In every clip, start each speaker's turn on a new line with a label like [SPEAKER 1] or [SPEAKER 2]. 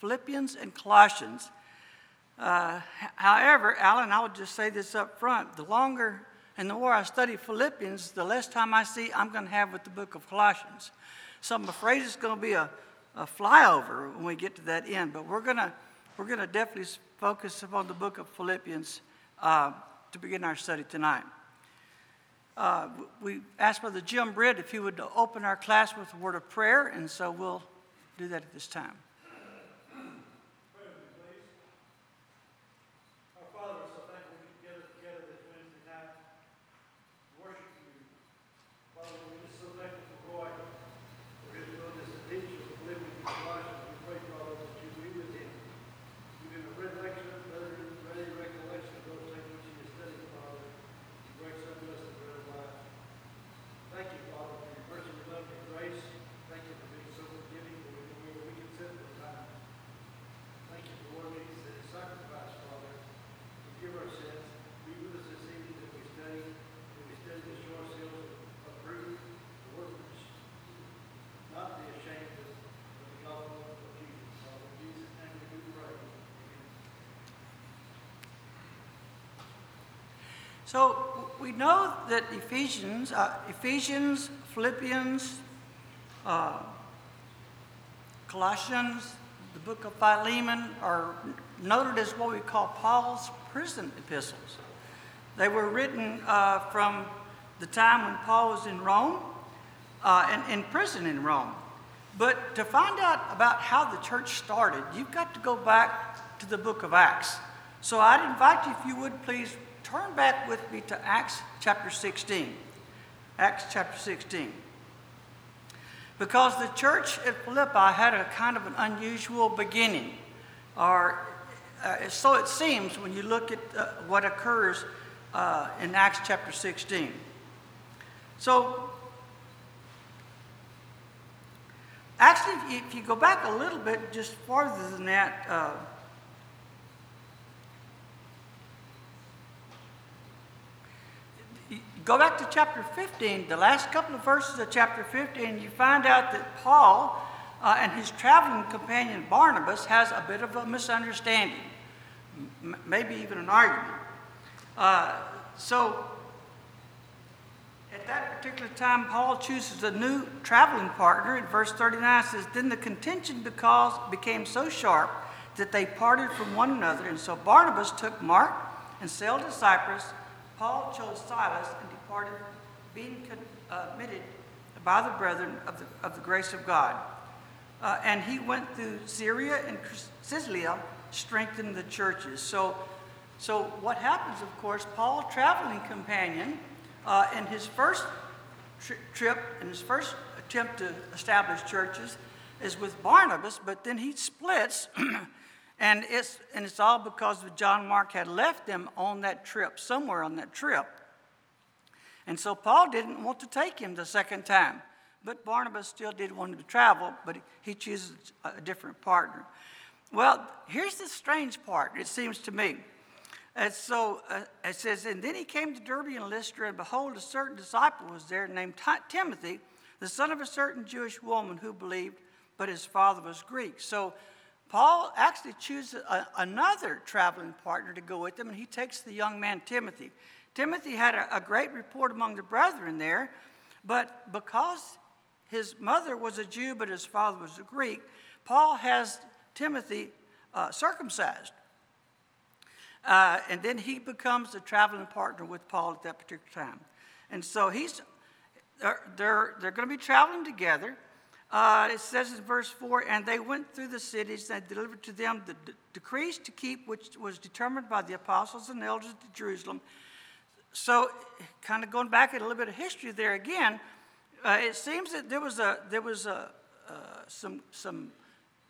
[SPEAKER 1] Philippians and Colossians. Uh, however, Alan, I would just say this up front the longer and the more I study Philippians, the less time I see I'm going to have with the book of Colossians. So I'm afraid it's going to be a, a flyover when we get to that end, but we're going to, we're going to definitely focus upon the book of Philippians uh, to begin our study tonight. Uh, we asked Brother Jim Britt if he would open our class with a word of prayer, and so we'll do that at this time. So we know that Ephesians, uh, Ephesians, Philippians, uh, Colossians, the book of Philemon are noted as what we call Paul's prison epistles. They were written uh, from the time when Paul was in Rome uh, and in prison in Rome. But to find out about how the church started, you've got to go back to the book of Acts. So I'd invite you, if you would please turn back with me to Acts chapter 16. Acts chapter 16. Because the church at Philippi had a kind of an unusual beginning, or uh, so it seems when you look at uh, what occurs uh, in Acts chapter 16. So, actually, if you go back a little bit, just farther than that, Go back to chapter 15, the last couple of verses of chapter 15, you find out that Paul uh, and his traveling companion Barnabas has a bit of a misunderstanding, m- maybe even an argument. Uh, so at that particular time, Paul chooses a new traveling partner. In verse 39 says, Then the contention because became so sharp that they parted from one another. And so Barnabas took Mark and sailed to Cyprus. Paul chose Silas and departed, being committed by the brethren of the, of the grace of God. Uh, and he went through Syria and Cilicia, strengthened the churches. So, so what happens, of course, Paul, traveling companion, uh, in his first tri- trip, in his first attempt to establish churches, is with Barnabas, but then he splits, and it's and it's all because John Mark had left them on that trip, somewhere on that trip. And so Paul didn't want to take him the second time. But Barnabas still did want him to travel, but he chooses a different partner. Well, here's the strange part, it seems to me. And so uh, it says, And then he came to Derbe and Lystra, and behold, a certain disciple was there named Timothy, the son of a certain Jewish woman who believed, but his father was Greek. So Paul actually chooses a, another traveling partner to go with him, and he takes the young man Timothy. Timothy had a, a great report among the brethren there, but because his mother was a Jew but his father was a Greek, Paul has Timothy uh, circumcised. Uh, and then he becomes a traveling partner with Paul at that particular time. And so he's, they're, they're, they're going to be traveling together. Uh, it says in verse 4 and they went through the cities and delivered to them the d- decrees to keep, which was determined by the apostles and elders at Jerusalem so, kind of going back a little bit of history there again, uh, it seems that there was a there was a uh, some some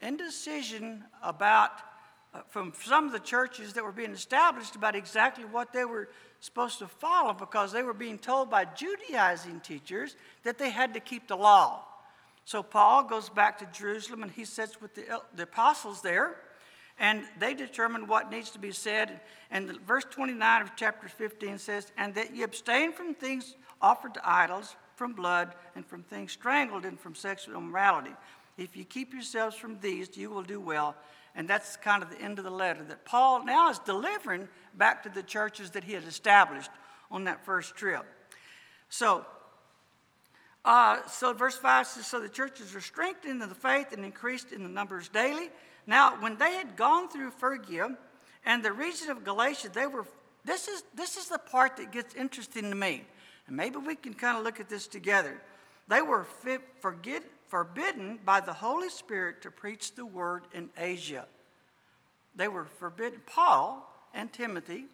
[SPEAKER 1] indecision about uh, from some of the churches that were being established about exactly what they were supposed to follow because they were being told by Judaizing teachers that they had to keep the law. So Paul goes back to Jerusalem and he sits with the, the apostles there and they determine what needs to be said. And verse 29 of chapter 15 says, And that ye abstain from things offered to idols, from blood, and from things strangled, and from sexual immorality. If you keep yourselves from these, you will do well. And that's kind of the end of the letter that Paul now is delivering back to the churches that he had established on that first trip. So, uh, so verse 5 says, So the churches are strengthened in the faith and increased in the numbers daily. Now, when they had gone through Phrygia and the region of Galatia, they were, this is, this is the part that gets interesting to me. And maybe we can kind of look at this together. They were forget, forbidden by the Holy Spirit to preach the word in Asia. They were forbidden. Paul and Timothy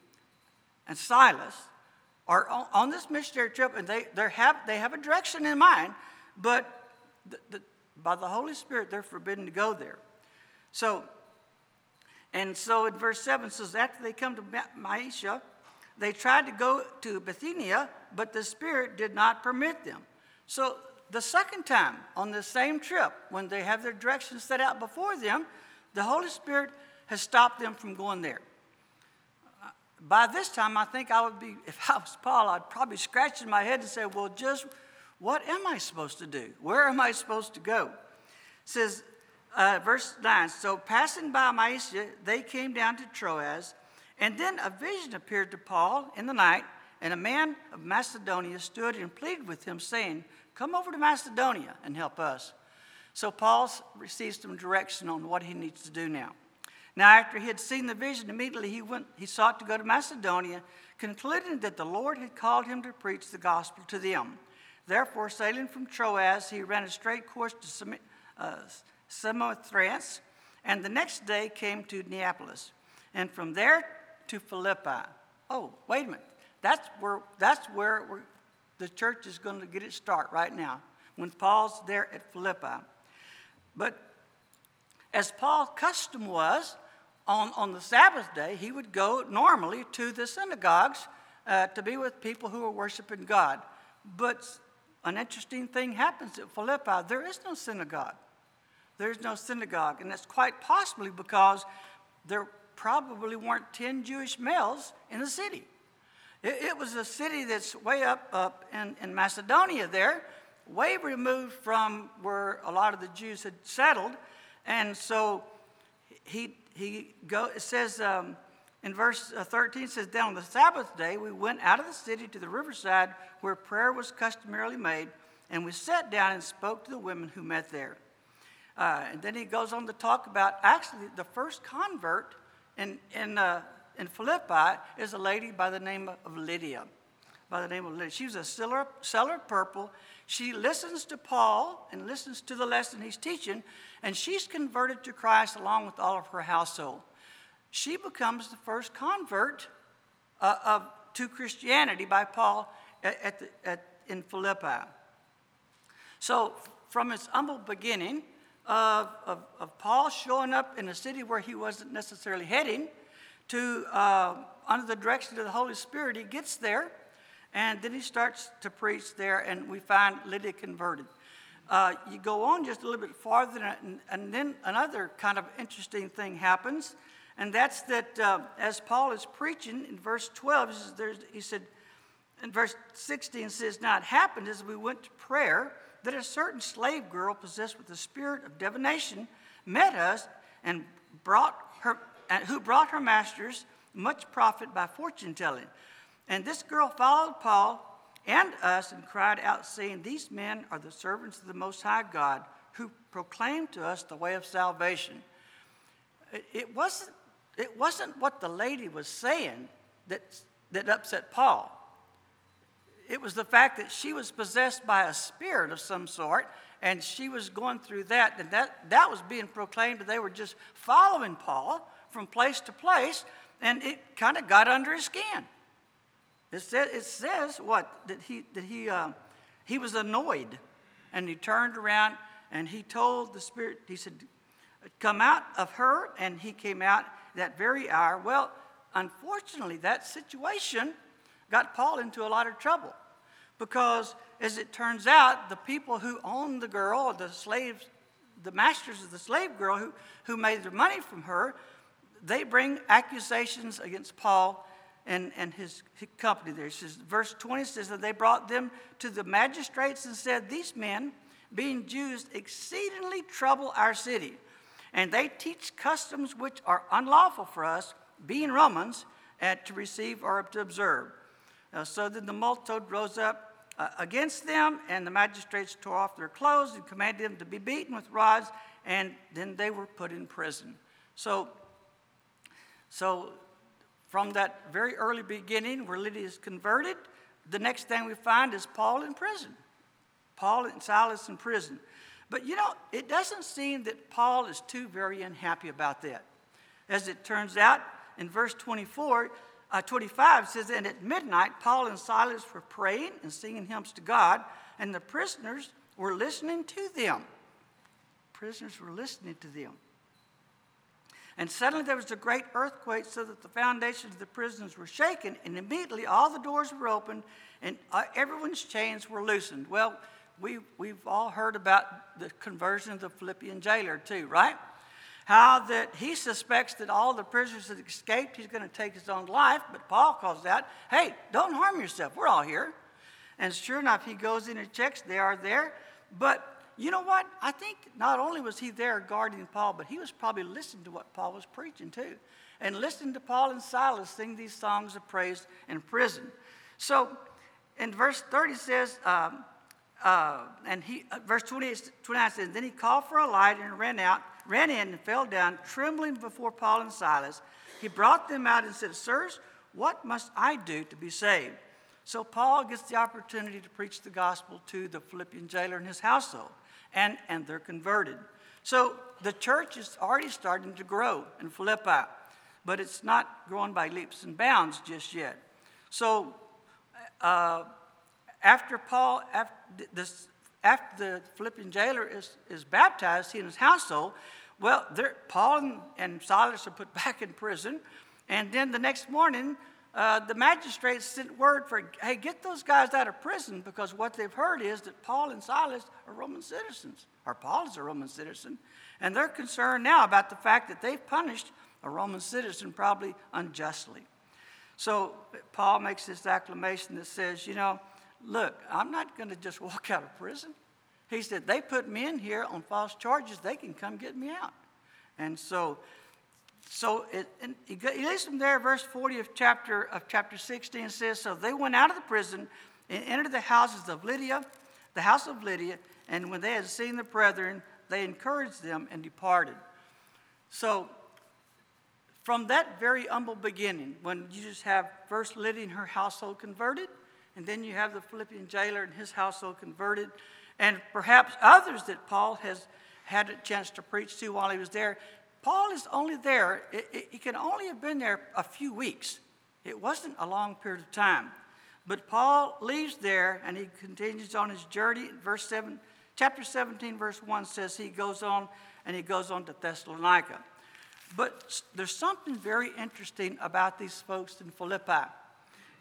[SPEAKER 1] and Silas are on, on this missionary trip, and they, they, have, they have a direction in mind, but the, the, by the Holy Spirit, they're forbidden to go there. So, and so in verse 7 says, after they come to Mysia, they tried to go to Bithynia, but the Spirit did not permit them. So the second time on the same trip, when they have their directions set out before them, the Holy Spirit has stopped them from going there uh, by this time, I think I would be, if I was Paul, I'd probably scratch in my head and say, well, just what am I supposed to do? Where am I supposed to go? It says, uh, verse 9 So passing by Mysia, they came down to Troas, and then a vision appeared to Paul in the night, and a man of Macedonia stood and pleaded with him, saying, Come over to Macedonia and help us. So Paul receives some direction on what he needs to do now. Now, after he had seen the vision, immediately he went, he sought to go to Macedonia, concluding that the Lord had called him to preach the gospel to them. Therefore, sailing from Troas, he ran a straight course to uh, Samothrace, and the next day came to Neapolis, and from there to Philippi. Oh, wait a minute. That's where, that's where the church is going to get its start right now, when Paul's there at Philippi. But as Paul's custom was, on, on the Sabbath day, he would go normally to the synagogues uh, to be with people who were worshiping God. But an interesting thing happens at Philippi there is no synagogue. There's no synagogue, and that's quite possibly because there probably weren't 10 Jewish males in the city. It, it was a city that's way up, up in, in Macedonia there, way removed from where a lot of the Jews had settled. And so he, he go, it says um, in verse uh, 13, it says, Then on the Sabbath day, we went out of the city to the riverside where prayer was customarily made, and we sat down and spoke to the women who met there. Uh, and then he goes on to talk about actually the first convert in, in, uh, in Philippi is a lady by the name of Lydia. By the name of Lydia. She was a seller, seller of purple. She listens to Paul and listens to the lesson he's teaching, and she's converted to Christ along with all of her household. She becomes the first convert uh, of, to Christianity by Paul at, at the, at, in Philippi. So, from its humble beginning of, of, of, Paul showing up in a city where he wasn't necessarily heading, to uh, under the direction of the Holy Spirit, he gets there, and then he starts to preach there, and we find Lydia converted. Uh, you go on just a little bit farther, and, and, then another kind of interesting thing happens, and that's that uh, as Paul is preaching in verse 12, he said, in verse 16 says, Now it happened as we went to prayer that a certain slave girl possessed with the spirit of divination met us and brought her, and who brought her masters much profit by fortune telling. And this girl followed Paul and us and cried out, saying, These men are the servants of the Most High God who proclaim to us the way of salvation. It, wasn't, it wasn't what the lady was saying that, that upset Paul. It was the fact that she was possessed by a spirit of some sort, and she was going through that, and that, that was being proclaimed, they were just following Paul from place to place, and it kind of got under his skin. It says, it says what? That he, that he, uh, he was annoyed and he turned around and he told the Spirit, he said, Come out of her, and he came out that very hour. Well, unfortunately, that situation got Paul into a lot of trouble because, as it turns out, the people who owned the girl, the slaves, the masters of the slave girl who, who made their money from her, they bring accusations against Paul and, and his, his company there. It says, verse 20 says that they brought them to the magistrates and said, These men, being Jews, exceedingly trouble our city. And they teach customs which are unlawful for us, being Romans, and to receive or to observe. Uh, so then the multitude rose up uh, against them, and the magistrates tore off their clothes and commanded them to be beaten with rods, and then they were put in prison. So, so from that very early beginning where Lydia is converted, the next thing we find is Paul in prison. Paul and Silas in prison. But you know, it doesn't seem that Paul is too very unhappy about that. As it turns out, in verse 24, uh, 25 says, And at midnight, Paul and Silas were praying and singing hymns to God, and the prisoners were listening to them. Prisoners were listening to them. And suddenly there was a great earthquake, so that the foundations of the prisons were shaken, and immediately all the doors were opened, and uh, everyone's chains were loosened. Well, we, we've all heard about the conversion of the Philippian jailer, too, right? How that he suspects that all the prisoners have escaped, he's going to take his own life, but Paul calls out, hey, don't harm yourself, we're all here. And sure enough, he goes in and checks, they are there. But you know what? I think not only was he there guarding Paul, but he was probably listening to what Paul was preaching too. And listening to Paul and Silas sing these songs of praise in prison. So in verse 30 says, um, uh, and he, uh, verse 28, 29 says, Then he called for a light and ran out, ran in and fell down, trembling before Paul and Silas. He brought them out and said, Sirs, what must I do to be saved? So Paul gets the opportunity to preach the gospel to the Philippian jailer and his household, and, and they're converted. So the church is already starting to grow in Philippi, but it's not growing by leaps and bounds just yet. So uh, after Paul, after, this, after the Philippian jailer is, is baptized, he and his household, well, Paul and, and Silas are put back in prison. And then the next morning, uh, the magistrates sent word for, hey, get those guys out of prison because what they've heard is that Paul and Silas are Roman citizens, or Paul is a Roman citizen. And they're concerned now about the fact that they've punished a Roman citizen probably unjustly. So Paul makes this acclamation that says, you know, look, I'm not going to just walk out of prison. He said, they put me in here on false charges. They can come get me out. And so, so it, and he, leaves them there, verse 40 of chapter, of chapter 16 says, So they went out of the prison and entered the houses of Lydia, the house of Lydia, and when they had seen the brethren, they encouraged them and departed. So from that very humble beginning, when you just have first Lydia and her household converted, and then you have the Philippian jailer and his household converted, and perhaps others that Paul has had a chance to preach to while he was there. Paul is only there, it, it, he can only have been there a few weeks. It wasn't a long period of time. But Paul leaves there and he continues on his journey. Verse 7, chapter 17, verse 1 says he goes on and he goes on to Thessalonica. But there's something very interesting about these folks in Philippi.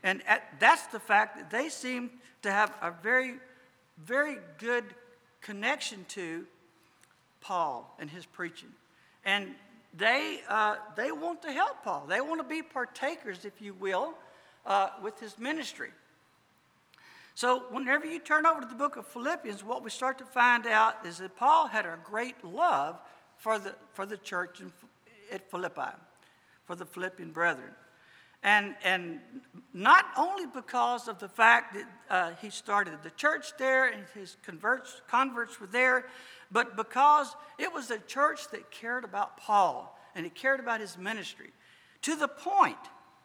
[SPEAKER 1] And at, that's the fact that they seem to have a very, very good connection to Paul and his preaching. And they, uh, they want to help Paul. They want to be partakers, if you will, uh, with his ministry. So, whenever you turn over to the book of Philippians, what we start to find out is that Paul had a great love for the, for the church in, at Philippi, for the Philippian brethren. And, and not only because of the fact that uh, he started the church there and his converts, converts were there, but because it was a church that cared about Paul and it cared about his ministry to the point,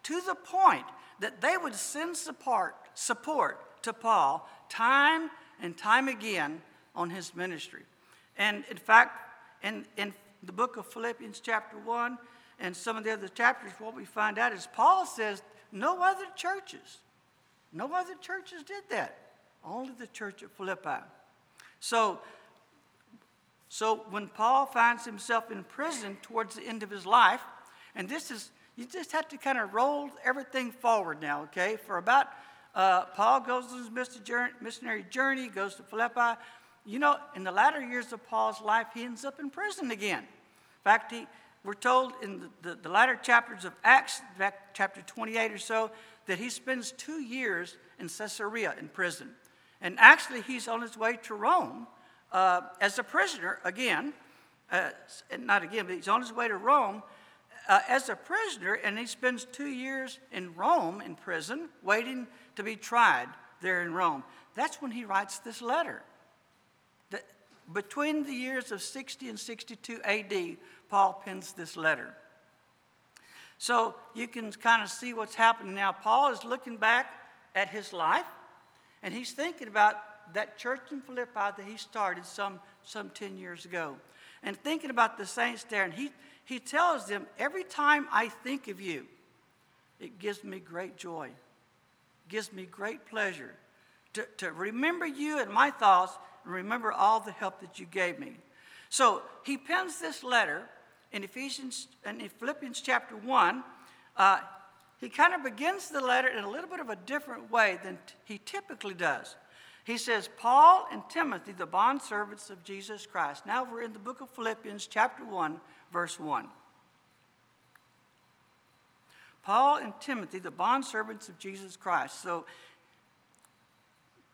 [SPEAKER 1] to the point that they would send support, support to Paul time and time again on his ministry. And in fact, in, in the book of Philippians, chapter 1, and some of the other chapters, what we find out is Paul says no other churches, no other churches did that. Only the church at Philippi. So, so when Paul finds himself in prison towards the end of his life, and this is, you just have to kind of roll everything forward now, okay? For about, uh, Paul goes on his missionary journey, goes to Philippi. You know, in the latter years of Paul's life, he ends up in prison again. In fact, he, we're told in the, the, the latter chapters of Acts, chapter 28 or so, that he spends two years in Caesarea in prison. And actually, he's on his way to Rome uh, as a prisoner again, uh, not again, but he's on his way to Rome uh, as a prisoner, and he spends two years in Rome in prison, waiting to be tried there in Rome. That's when he writes this letter. Between the years of 60 and 62 AD, Paul pens this letter. So you can kind of see what's happening now. Paul is looking back at his life, and he's thinking about that church in Philippi that he started some, some 10 years ago, and thinking about the saints there. And he, he tells them, Every time I think of you, it gives me great joy, gives me great pleasure to, to remember you and my thoughts and remember all the help that you gave me. So he pens this letter in Ephesians and in Philippians chapter 1. Uh, he kind of begins the letter in a little bit of a different way than t- he typically does. He says, Paul and Timothy, the bondservants of Jesus Christ. Now we're in the book of Philippians, chapter 1, verse 1. Paul and Timothy, the bondservants of Jesus Christ. So,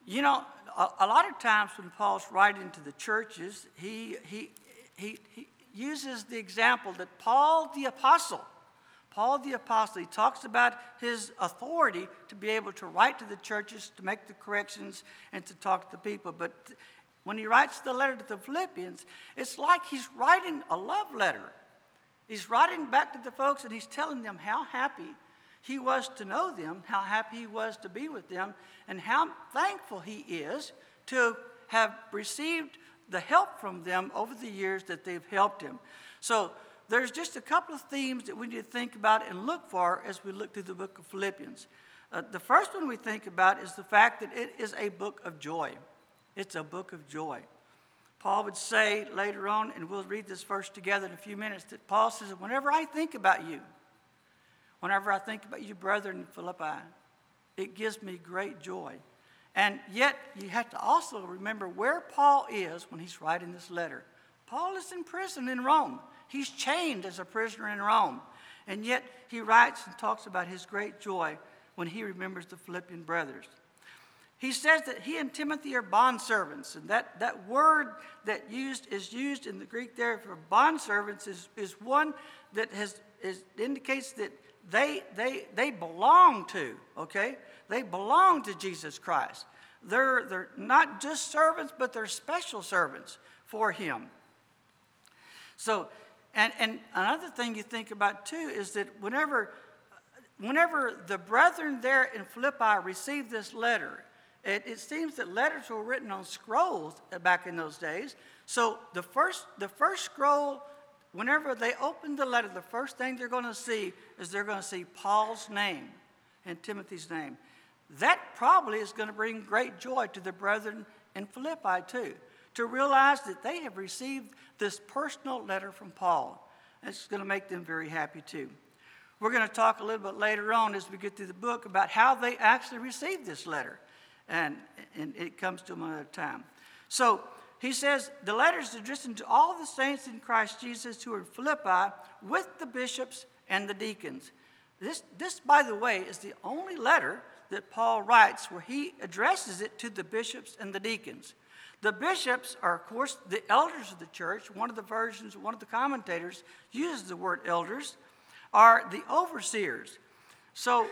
[SPEAKER 1] you know, a, a, lot of times when Paul's writing to the churches, he, he, he, he uses the example that Paul the Apostle, Paul the Apostle, he talks about his authority to be able to write to the churches, to make the corrections, and to talk to the people. But when he writes the letter to the Philippians, it's like he's writing a love letter. He's writing back to the folks and he's telling them how happy he was to know them, how happy he was to be with them, and how thankful he is to have received the help from them over the years that they've helped him. So there's just a couple of themes that we need to think about and look for as we look through the book of Philippians. Uh, the first one we think about is the fact that it is a book of joy. It's a book of joy. Paul would say later on, and we'll read this verse together in a few minutes, that Paul says, Whenever I think about you, whenever I think about you, brethren in Philippi, it gives me great joy. And yet, you have to also remember where Paul is when he's writing this letter. Paul is in prison in Rome. He's chained as a prisoner in Rome. And yet, he writes and talks about his great joy when he remembers the Philippian brothers. He says that he and Timothy are bondservants, and that, that word that used is used in the Greek there for bondservants is, is one that has is, indicates that they, they, they belong to, okay? They belong to Jesus Christ. They're, they're not just servants, but they're special servants for him. So, and, and another thing you think about too is that whenever, whenever the brethren there in Philippi received this letter, it, it, seems that letters were written on scrolls back in those days. So the first, the first scroll, whenever they open the letter, the first thing they're going to see is they're going to see Paul's name and Timothy's name. That probably is going to bring great joy to the brethren in Philippi too, to realize that they have received this personal letter from Paul. It's going to make them very happy too. We're going to talk a little bit later on as we get through the book about how they actually received this letter and, and it comes to them another time. So he says, The letters addressed to all the saints in Christ Jesus who are in Philippi with the bishops and the deacons. This, this, by the way, is the only letter that Paul writes where he addresses it to the bishops and the deacons. The bishops are, of course, the elders of the church. One of the versions, one of the commentators uses the word elders, are the overseers. So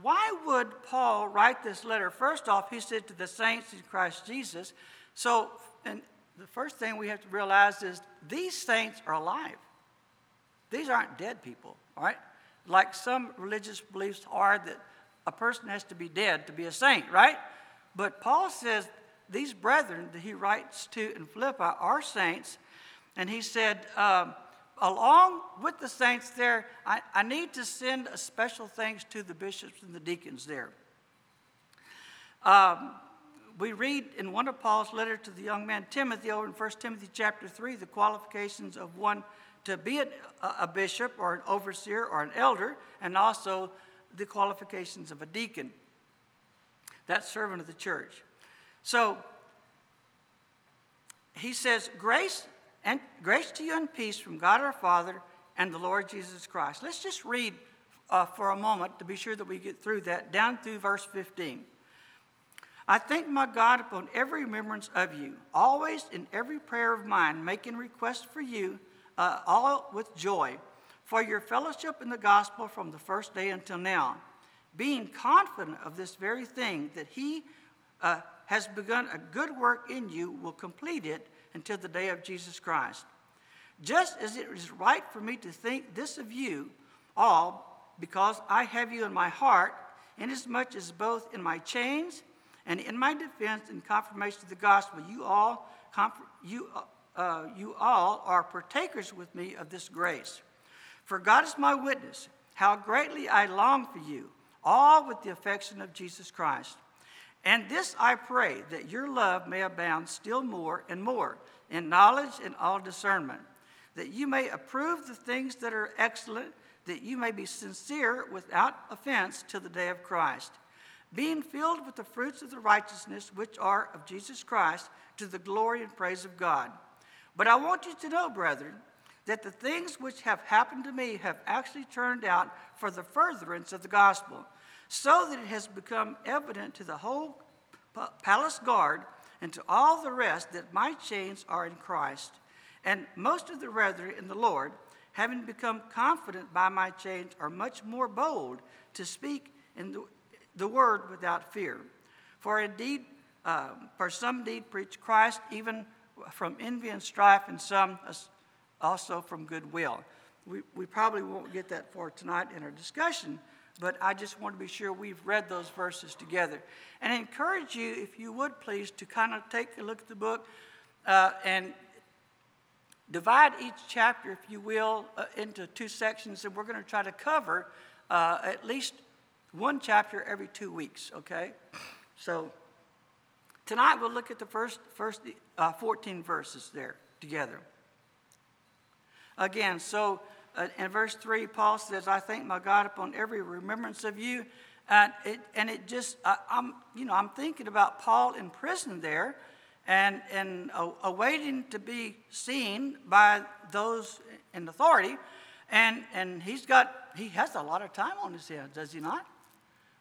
[SPEAKER 1] why would Paul write this letter? First off, he said to the saints in Christ Jesus. So, and the first thing we have to realize is these saints are alive. These aren't dead people, all right? Like some religious beliefs are that a person has to be dead to be a saint, right? But Paul says these brethren that he writes to in Philippi are saints, and he said, um, along with the saints there, I, I need to send a special thanks to the bishops and the deacons there. Um, we read in one of Paul's letters to the young man Timothy over in 1 Timothy chapter 3 the qualifications of one to be a, bishop or an overseer or an elder, and also the qualifications of a deacon, that servant of the church. So he says, Grace and grace to you and peace from God our Father and the Lord Jesus Christ. Let's just read uh, for a moment to be sure that we get through that, down through verse 15. I thank my God upon every remembrance of you, always in every prayer of mine, making request for you, uh, all with joy, for your fellowship in the gospel from the first day until now, being confident of this very thing, that he uh, has begun a good work in you will complete it until the day of Jesus Christ. Just as it is right for me to think this of you all, because I have you in my heart, inasmuch as both in my chains and in my defense and confirmation of the gospel, you all, you, uh, you all are partakers with me of this grace. For God is my witness, how greatly I long for you, all with the affection of Jesus Christ. And this I pray, that your love may abound still more and more in knowledge and all discernment, that you may approve the things that are excellent, that you may be sincere without offense till the day of Christ being filled with the fruits of the righteousness which are of Jesus Christ to the glory and praise of God. But I want you to know, brethren, that the things which have happened to me have actually turned out for the furtherance of the gospel, so that it has become evident to the whole palace guard and to all the rest that my chains are in Christ. And most of the brethren in the Lord, having become confident by my chains, are much more bold to speak in the the word without fear. For indeed, uh, for some indeed preach Christ, even from envy and strife, and some also from goodwill. We, we probably won't get that far tonight in our discussion, but I just want to be sure we've read those verses together. And I encourage you, if you would please, to kind of take a look at the book uh, and divide each chapter, if you will, uh, into two sections, and we're going to try to cover uh, at least one chapter every two weeks, okay? So tonight we'll look at the first, first uh, 14 verses there together. Again, so uh, in verse 3, Paul says, I thank my God upon every remembrance of you. And it, and it just, uh, I'm, you know, I'm thinking about Paul in prison there and, and uh, awaiting to be seen by those in authority. And, and he's got, he has a lot of time on his hands, does he not?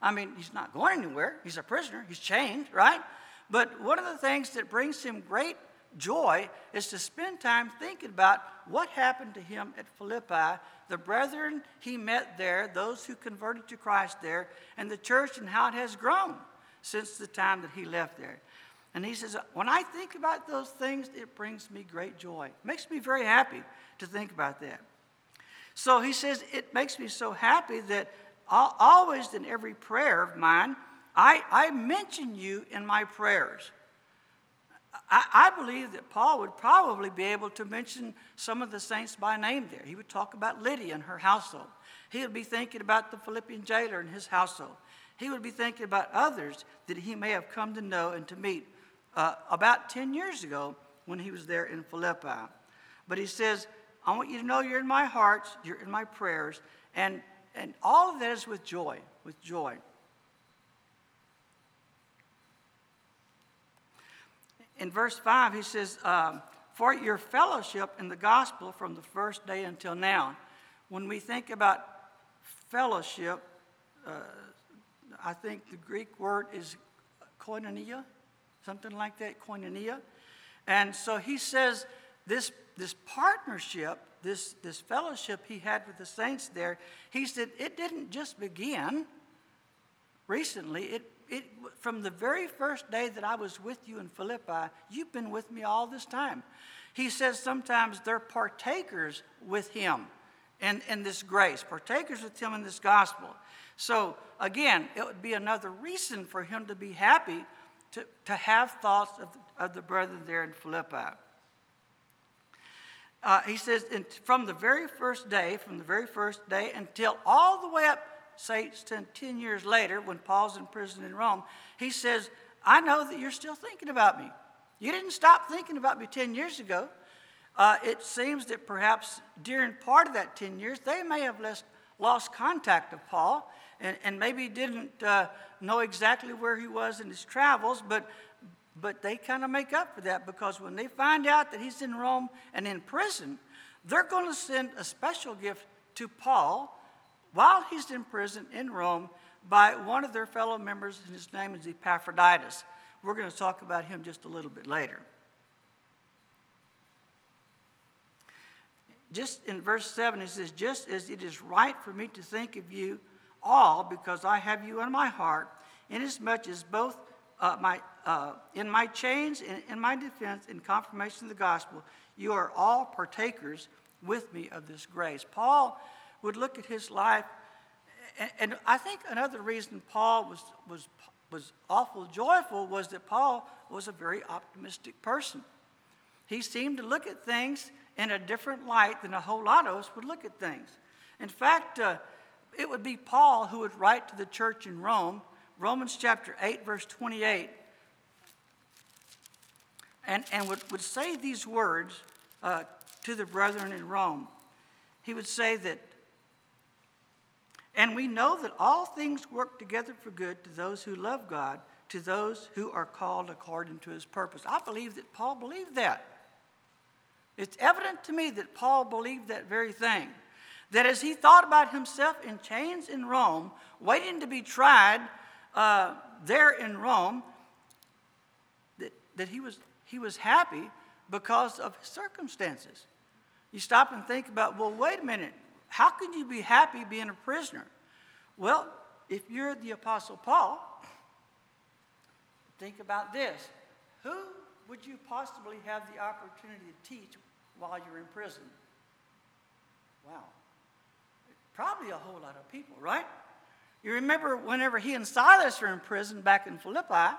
[SPEAKER 1] I mean, he's not going anywhere. He's a prisoner, he's chained, right? But one of the things that brings him great joy is to spend time thinking about what happened to him at Philippi, the brethren he met there, those who converted to Christ there, and the church and how it has grown since the time that he left there. And he says, When I think about those things, it brings me great joy. It makes me very happy to think about that. So he says, It makes me so happy that always in every prayer of mine, I, I mention you in my prayers. I, I, believe that Paul would probably be able to mention some of the saints by name there. He would talk about Lydia and her household. He would be thinking about the Philippian jailer and his household. He would be thinking about others that he may have come to know and to meet uh, about 10 years ago when he was there in Philippi. But he says, I want you to know you're in my hearts, you're in my prayers, and and all of that is with joy, with joy. In verse 5, he says, um, For your fellowship in the gospel from the first day until now. When we think about fellowship, uh, I think the Greek word is koinonia, something like that, koinonia. And so he says this, this partnership this, this fellowship he had with the saints there, he said it didn't just begin recently. It, it, from the very first day that I was with you in Philippi, you've been with me all this time. He says sometimes they're partakers with him in, in this grace, partakers with him in this gospel. So, again, it would be another reason for him to be happy to, to have thoughts of, of the brethren there in Philippi uh, he says, from the very first day, from the very first day until all the way up, say, 10 years later, when Paul's in prison in Rome, he says, I know that you're still thinking about me. You didn't stop thinking about me 10 years ago. Uh, it seems that perhaps during part of that 10 years, they may have lost, lost contact of Paul and, and maybe didn't uh, know exactly where he was in his travels, but but they kind of make up for that because when they find out that he's in Rome and in prison, they're going to send a special gift to Paul while he's in prison in Rome by one of their fellow members, and his name is Epaphroditus. We're going to talk about him just a little bit later. Just in verse 7, it says, Just as it is right for me to think of you all, because I have you in my heart, inasmuch as both uh, my, uh, in my chains and in my defense in confirmation of the gospel, you are all partakers with me of this grace. Paul would look at his life, and, and I think another reason Paul was, was, was awful joyful was that Paul was a very optimistic person. He seemed to look at things in a different light than a whole lot of us would look at things. In fact, uh, it would be Paul who would write to the church in Rome, Romans chapter 8, verse 28, and, and would, would say these words uh, to the brethren in Rome. He would say that, and we know that all things work together for good to those who love God, to those who are called according to his purpose. I believe that Paul believed that. It's evident to me that Paul believed that very thing. That as he thought about himself in chains in Rome, waiting to be tried uh, there in Rome, that, that he, was, he was happy because of his circumstances. You stop and think about, well, wait a minute, how can you be happy being a prisoner? Well, if you're the Apostle Paul, think about this. Who would you possibly have the opportunity to teach while you're in prison? Wow. Probably a whole lot of people, right? You remember whenever he and Silas are in prison back in Philippi,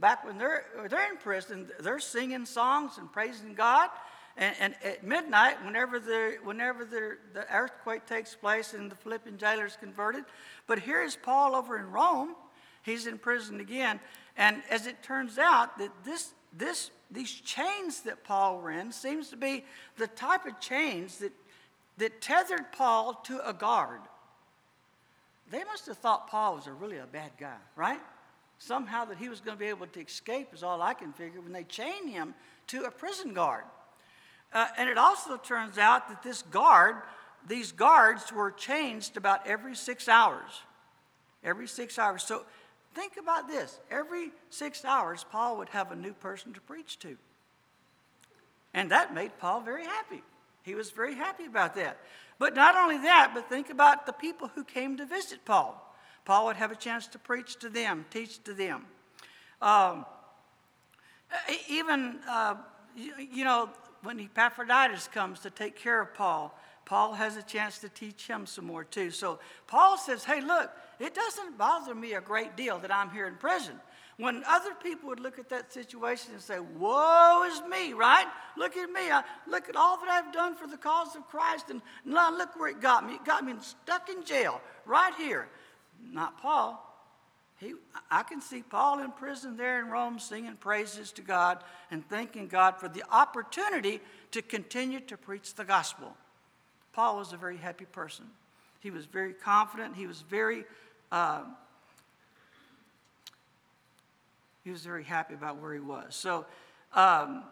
[SPEAKER 1] back when they're, they're in prison, they're singing songs and praising God. And, and at midnight, whenever, the, whenever the, the earthquake takes place and the Philippian jailer is converted. But here is Paul over in Rome. He's in prison again. And as it turns out, that this this, these chains that Paul were in seems to be the type of chains that, that tethered Paul to a guard. They must have thought Paul was a really a bad guy, right? Somehow that he was going to be able to escape is all I can figure when they chained him to a prison guard. Uh, and it also turns out that this guard, these guards were changed about every six hours. Every six hours. So Think about this. Every six hours, Paul would have a new person to preach to. And that made Paul very happy. He was very happy about that. But not only that, but think about the people who came to visit Paul. Paul would have a chance to preach to them, teach to them. Um, even, uh, you, you know, when Epaphroditus comes to take care of Paul, Paul has a chance to teach him some more too. So Paul says, hey, look, it doesn't bother me a great deal that I'm here in prison. When other people would look at that situation and say, Woe is me, right? Look at me. I, look at all that I've done for the cause of Christ. And now look where it got me. It got me stuck in jail right here. Not Paul. He, I can see Paul in prison there in Rome singing praises to God and thanking God for the opportunity to continue to preach the gospel. Paul was a very happy person. He was very confident. He was very uh, he was very happy about where he was. So, um,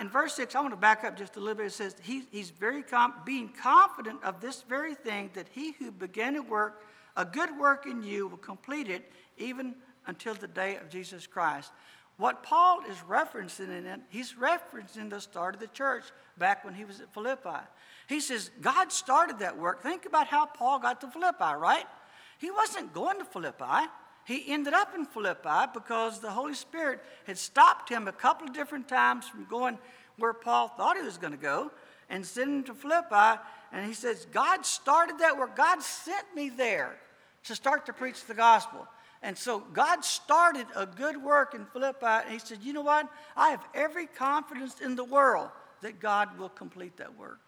[SPEAKER 1] in verse 6, I want to back up just a little bit. It says, he, He's very com- being confident of this very thing, that he who began to work a good work in you will complete it even until the day of Jesus Christ. What Paul is referencing in it, he's referencing the start of the church back when he was at Philippi. He says, God started that work. Think about how Paul got to Philippi, right? He wasn't going to Philippi. He ended up in Philippi because the Holy Spirit had stopped him a couple of different times from going where Paul thought he was going to go and sent him to Philippi. And he says, God started that work. God sent me there to start to preach the gospel. And so God started a good work in Philippi. And he said, You know what? I have every confidence in the world that God will complete that work.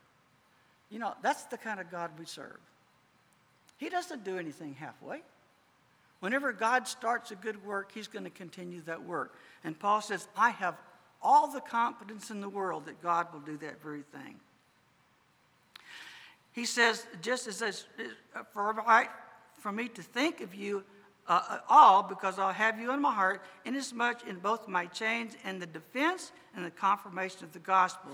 [SPEAKER 1] You know, that's the kind of God we serve. He doesn't do anything halfway. Whenever God starts a good work, He's going to continue that work. And Paul says, I have all the confidence in the world that God will do that very thing. He says, just as for, for me to think of you uh, uh, all because I'll have you in my heart, inasmuch in both my chains and the defense and the confirmation of the gospel.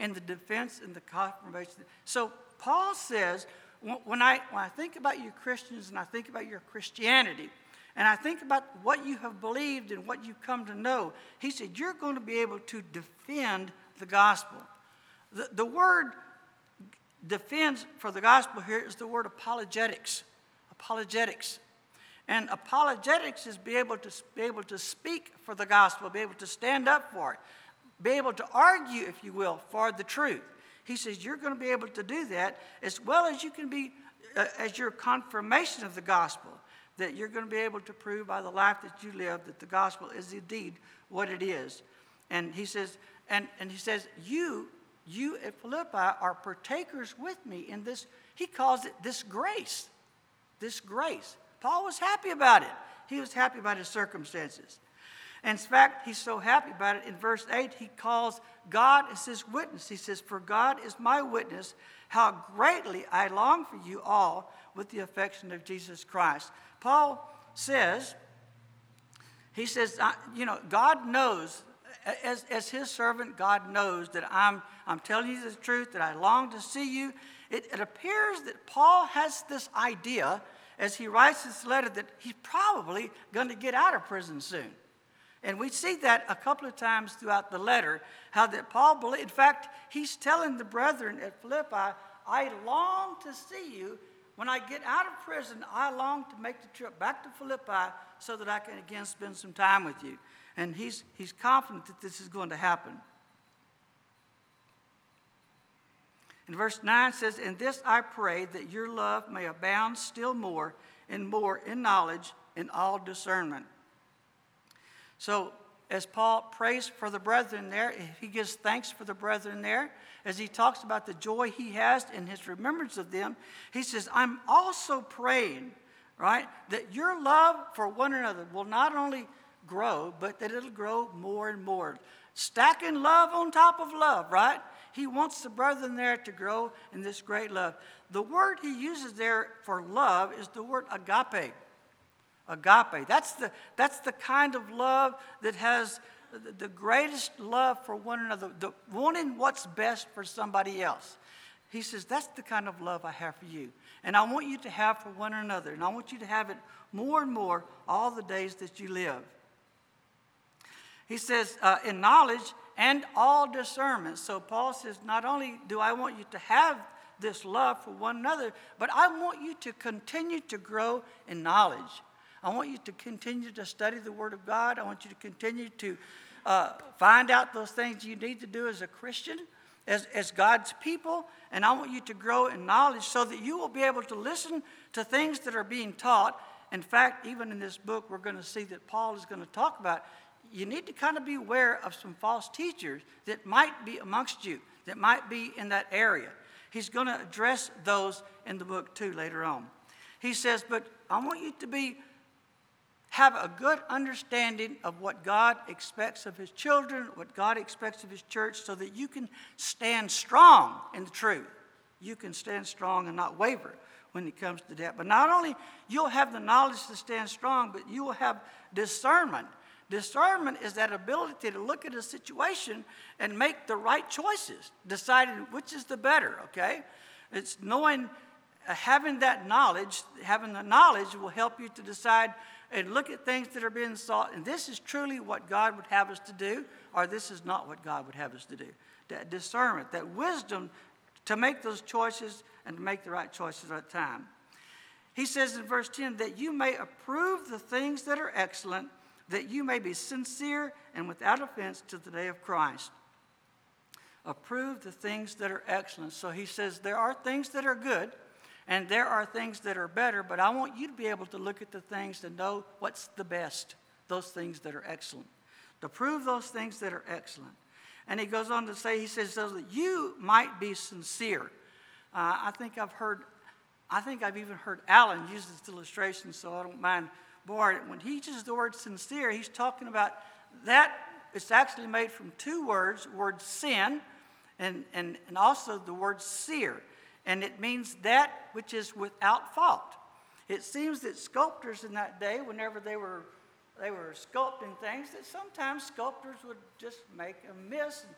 [SPEAKER 1] And the defense and the confirmation. So Paul says, when I, when I think about you Christians and I think about your Christianity, and I think about what you have believed and what you've come to know, he said, You're going to be able to defend the gospel. The, the word defends for the gospel here is the word apologetics. Apologetics. And apologetics is be able to be able to speak for the gospel, be able to stand up for it, be able to argue, if you will, for the truth. He says you're going to be able to do that as well as you can be uh, as your confirmation of the gospel that you're going to be able to prove by the life that you live that the gospel is indeed what it is. And he says, and, and he says, you, you at Philippi are partakers with me in this. He calls it this grace. This grace. Paul was happy about it. He was happy about his circumstances. And in fact, he's so happy about it. In verse 8, he calls God as his witness. He says, For God is my witness, how greatly I long for you all with the affection of Jesus Christ. Paul says, he says, you know, God knows, as, as his servant, God knows that I'm, I'm telling you the truth, that I long to see you. It, it appears that Paul has this idea as he writes this letter that he's probably going to get out of prison soon. And we see that a couple of times throughout the letter, how that Paul believed. In fact, he's telling the brethren at Philippi, I long to see you when I get out of prison, I long to make the trip back to Philippi so that I can again spend some time with you. And he's, he's confident that this is going to happen. And verse 9 says, In this I pray that your love may abound still more and more in knowledge and all discernment. So as Paul prays for the brethren there, he gives thanks for the brethren there, as he talks about the joy he has in his remembrance of them, he says, I'm also praying, right, that your love for one another will not only grow, but that it'll grow more and more. Stacking love on top of love, right? He wants the brethren there to grow in this great love. The word he uses there for love is the word agape. Agape. That's the, that's the kind of love that has the greatest love for one another, the, wanting what's best for somebody else. He says, That's the kind of love I have for you. And I want you to have for one another. And I want you to have it more and more all the days that you live. He says, uh, In knowledge and all discernment. So Paul says, Not only do I want you to have this love for one another, but I want you to continue to grow in knowledge. I want you to continue to study the Word of God. I want you to continue to uh, find out those things you need to do as a Christian, as, as God's people. And I want you to grow in knowledge so that you will be able to listen to things that are being taught. In fact, even in this book, we're going to see that Paul is going to talk about you need to kind of be aware of some false teachers that might be amongst you, that might be in that area. He's going to address those in the book too later on. He says, But I want you to be have a good understanding of what God expects of His children, what God expects of His church, so that you can stand strong in the truth. You can stand strong and not waver when it comes to that. But not only you'll have the knowledge to stand strong, but you will have discernment. Discernment is that ability to look at a situation and make the right choices, deciding which is the better, okay? It's knowing, uh, having that knowledge, having the knowledge will help you to decide and look at things that are being sought, and this is truly what God would have us to do, or this is not what God would have us to do. That discernment, that wisdom to make those choices and to make the right choices at the time. He says in verse 10 that you may approve the things that are excellent, that you may be sincere and without offense to the day of Christ. Approve the things that are excellent. So he says there are things that are good and there are things that are better, but I want you to be able to look at the things to know what's the best, those things that are excellent. To prove those things that are excellent. And he goes on to say, he says, so that you might be sincere. Uh, I think I've heard, I think I've even heard Alan use this illustration, so I don't mind borrowing it. When he uses the word sincere, he's talking about that, it's actually made from two words, word sin, and, and, and also the word seer and it means that which is without fault. It seems that sculptors in that day, whenever they were, they were sculpting things, that sometimes sculptors would just make a miss and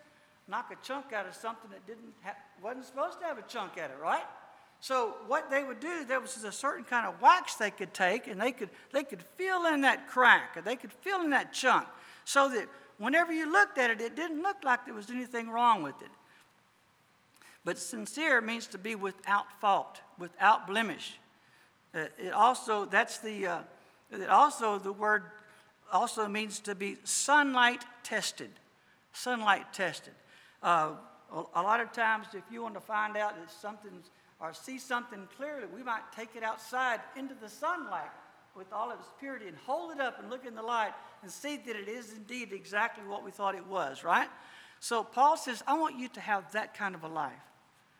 [SPEAKER 1] knock a chunk out of something that didn't ha- wasn't supposed to have a chunk at it, right? So what they would do, there was a certain kind of wax they could take, and they could they could fill in that crack, or they could fill in that chunk, so that whenever you looked at it, it didn't look like there was anything wrong with it. But sincere means to be without fault, without blemish. Uh, it also that's the uh, it also the word also means to be sunlight tested, sunlight tested. Uh, a, a lot of times, if you want to find out that something's or see something clearly, we might take it outside into the sunlight with all of its purity and hold it up and look in the light and see that it is indeed exactly what we thought it was, right? So Paul says, I want you to have that kind of a life.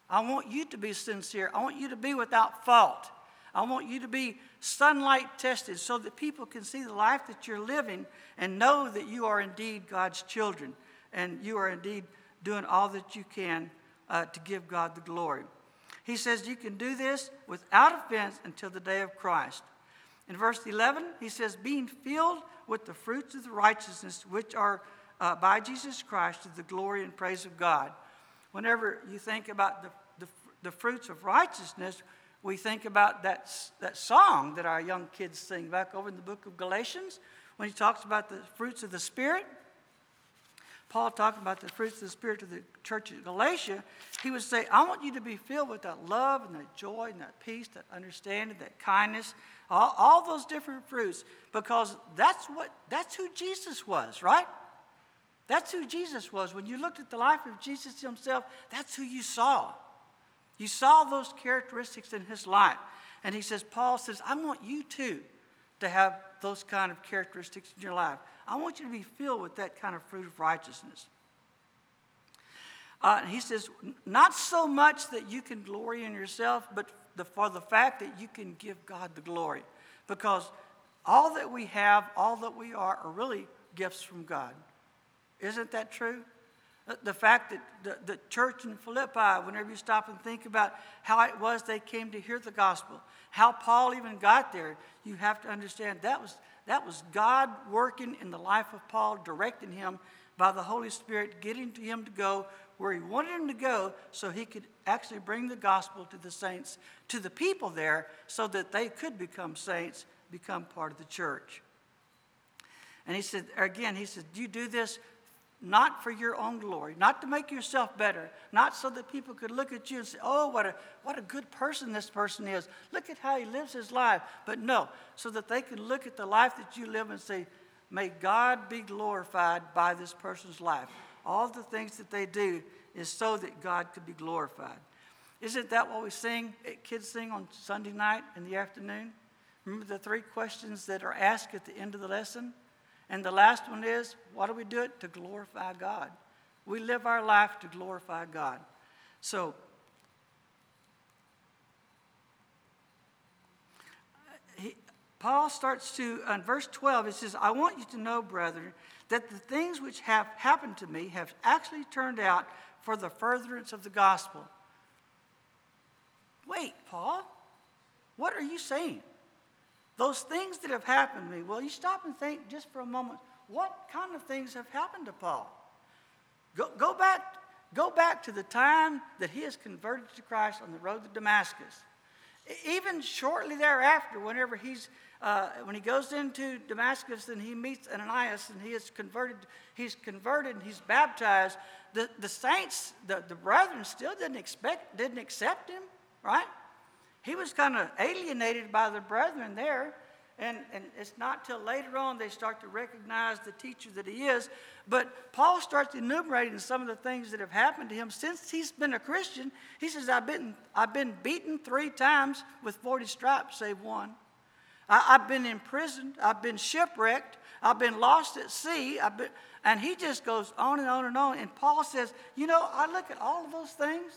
[SPEAKER 1] I want you to be sincere. I want you to be without fault. I want you to be sunlight tested so that people can see the life that you're living and know that you are indeed God's children and you are indeed doing all that you can uh, to give God the glory. He says you can do this without offense until the day of Christ. In verse 11, he says, being filled with the fruits of the righteousness which are uh, by Jesus Christ to the glory and praise of God. Whenever you think about the, the, the fruits of righteousness, we think about that, that song that our young kids sing back over in the book of Galatians when he talks about the fruits of the Spirit. Paul talking about the fruits of the Spirit to the church of Galatia, he would say, I want you to be filled with that love and that joy and that peace, that understanding, that kindness, all, all those different fruits, because that's what that's who Jesus was, right? That's who Jesus was. When you looked at the life of Jesus himself, that's who you saw. You saw those characteristics in his life. And he says, Paul says, I want you too to have those kind of characteristics in your life. I want you to be filled with that kind of fruit of righteousness. Uh, he says, not so much that you can glory in yourself, but the, for the fact that you can give God the glory. Because all that we have, all that we are, are really gifts from God. Isn't that true? Uh, the fact that the, the church in Philippi, whenever you stop and think about how it was they came to hear the gospel, how Paul even got there, you have to understand that was, that was God working in the life of Paul, directing him by the Holy Spirit, getting to him to go where he wanted him to go so he could actually bring the gospel to the saints, to the people there, so that they could become saints, become part of the church. And he said, again, he said, Do you do this not for your own glory, not to make yourself better, not so that people could look at you and say, oh, what a, what a good person this person is. Look at how he lives his life. But no, so that they can look at the life that you live and say, may God be glorified by this person's life. All the things that they do is so that God could be glorified. Isn't that what we sing, eh, kids sing on Sunday night in the afternoon? Remember the three questions that are asked at the end of the lesson? And the last one is why do we do it? To glorify God. We live our life to glorify God. So, he, Paul starts to, uh, in verse 12, he says, I want you to know, brethren, that the things which have happened to me have actually turned out for the furtherance of the gospel. Wait, Paul, what are you saying? Those things that have happened to me, well, you stop and think just for a moment what kind of things have happened to Paul? Go, go, back, go back to the time that he is converted to Christ on the road to Damascus. Even shortly thereafter, whenever he's uh, when he goes into Damascus and he meets Ananias and he is converted, he's converted and he's baptized. The, the saints, the, the brethren, still didn't expect, didn't accept him, right? He was kind of alienated by the brethren there. And, and it's not till later on they start to recognize the teacher that he is. But Paul starts enumerating some of the things that have happened to him since he's been a Christian. He says, I've been, I've been beaten three times with 40 stripes, save one. I, have been imprisoned. I've been shipwrecked. I've been lost at sea. I've been, and he just goes on and on and on. And Paul says, You know, I look at all of those things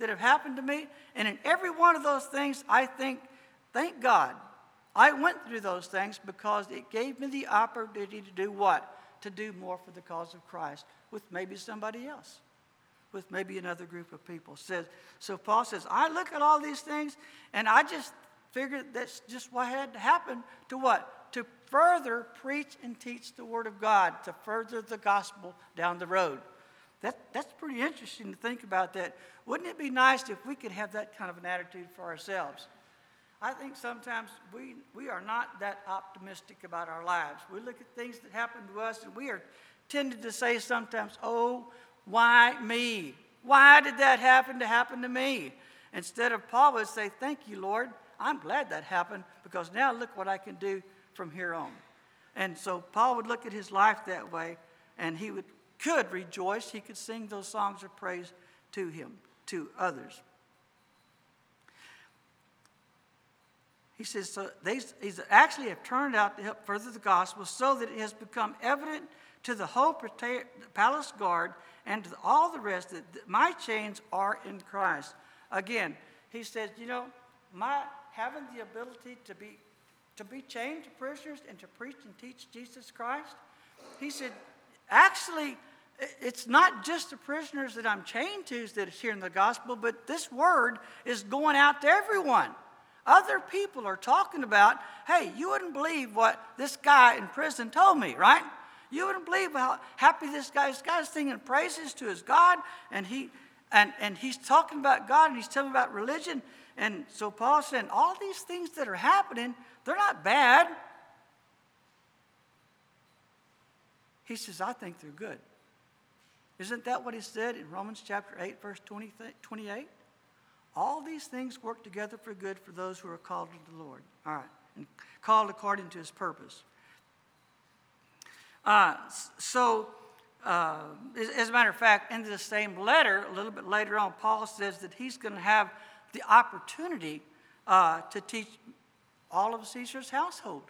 [SPEAKER 1] that have happened to me. And in every one of those things, I think, thank God, I went through those things because it gave me the opportunity to do what? To do more for the cause of Christ with maybe somebody else, with maybe another group of people. Says, so Paul says, I look at all these things and I just figured that's just what had to happen to what? To further preach and teach the Word of God, to further the gospel down the road. That, that's pretty interesting to think about that. Wouldn't it be nice if we could have that kind of an attitude for ourselves? I think sometimes we, we are not that optimistic about our lives. We look at things that happen to us and we are tended to say sometimes, oh, why me? Why did that happen to happen to me? Instead of Paul would say, thank you, Lord. I'm glad that happened because now look what I can do from here on. And so Paul would look at his life that way and he would, could rejoice. He could sing those songs of praise to him, to others. He says, so they actually have turned out to help further the gospel so that it has become evident to the whole palace guard and to all the rest that my chains are in Christ. Again, he says, you know, my having the ability to be to be chained to prisoners and to preach and teach Jesus Christ, he said, actually, it's not just the prisoners that I'm chained to that is hearing the gospel, but this word is going out to everyone. Other people are talking about, hey, you wouldn't believe what this guy in prison told me, right? You wouldn't believe how happy this guy is. This guy's singing praises to his God, and he and, and he's talking about God and he's telling about religion. And so Paul's saying, all these things that are happening, they're not bad. He says, I think they're good. Isn't that what he said in Romans chapter 8, verse 20, 28? All these things work together for good for those who are called to the Lord. All right. And called according to his purpose. Uh, so, uh, as a matter of fact, in the same letter, a little bit later on, Paul says that he's going to have the opportunity uh, to teach all of Caesar's household.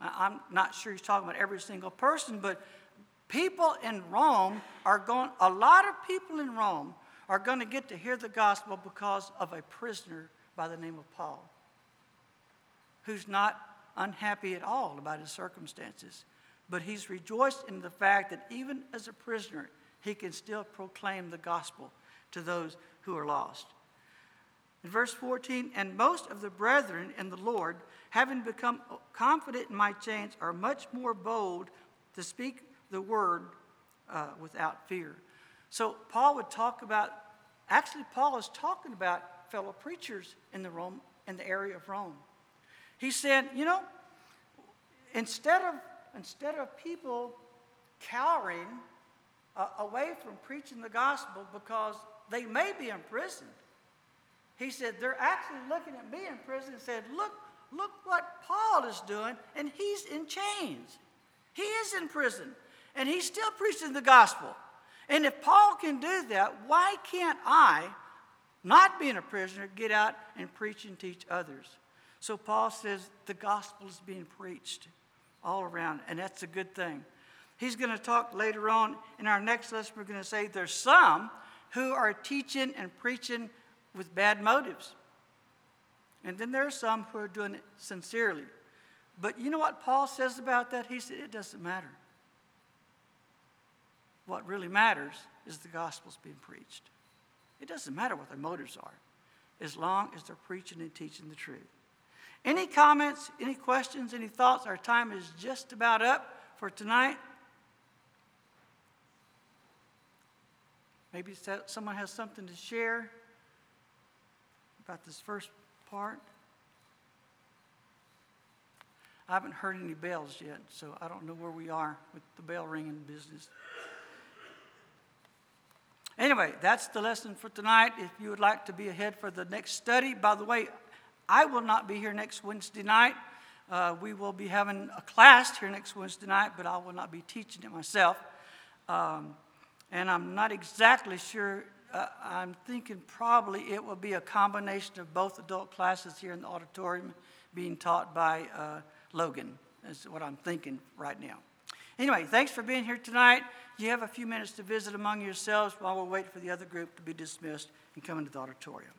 [SPEAKER 1] I'm not sure he's talking about every single person, but people in Rome are going, a lot of people in Rome are going to get to hear the gospel because of a prisoner by the name of Paul, who's not unhappy at all about his circumstances, but he's rejoiced in the fact that even as a prisoner, he can still proclaim the gospel to those who are lost. In verse 14, and most of the brethren in the Lord, having become confident in my chains, are much more bold to speak the word uh, without fear. So Paul would talk about, actually, Paul is talking about fellow preachers in the Rome, in the area of Rome. He said, you know, instead of instead of people cowering uh, away from preaching the gospel because they may be imprisoned, he said they're actually looking at me in prison and said, look, look what Paul is doing, and he's in chains. He is in prison, and he's still preaching the gospel. And if Paul can do that, why can't I, not being a prisoner, get out and preach and teach others? So Paul says the gospel is being preached all around, and that's a good thing. He's going to talk later on in our next lesson. We're going to say there's some who are teaching and preaching with bad motives. And then there are some who are doing it sincerely. But you know what Paul says about that? He said it doesn't matter. What really matters is the gospel's being preached. It doesn't matter what their motives are, as long as they're preaching and teaching the truth. Any comments, any questions, any thoughts? Our time is just about up for tonight. Maybe someone has something to share about this first part. I haven't heard any bells yet, so I don't know where we are with the bell ringing business. Anyway, that's the lesson for tonight. If you would like to be ahead for the next study, by the way, I will not be here next Wednesday night. Uh, we will be having a class here next Wednesday night, but I will not be teaching it myself. Um, and I'm not exactly sure. Uh, I'm thinking probably it will be a combination of both adult classes here in the auditorium being taught by uh, Logan, is what I'm thinking right now. Anyway, thanks for being here tonight. You have a few minutes to visit among yourselves while we wait for the other group to be dismissed and come into the auditorium.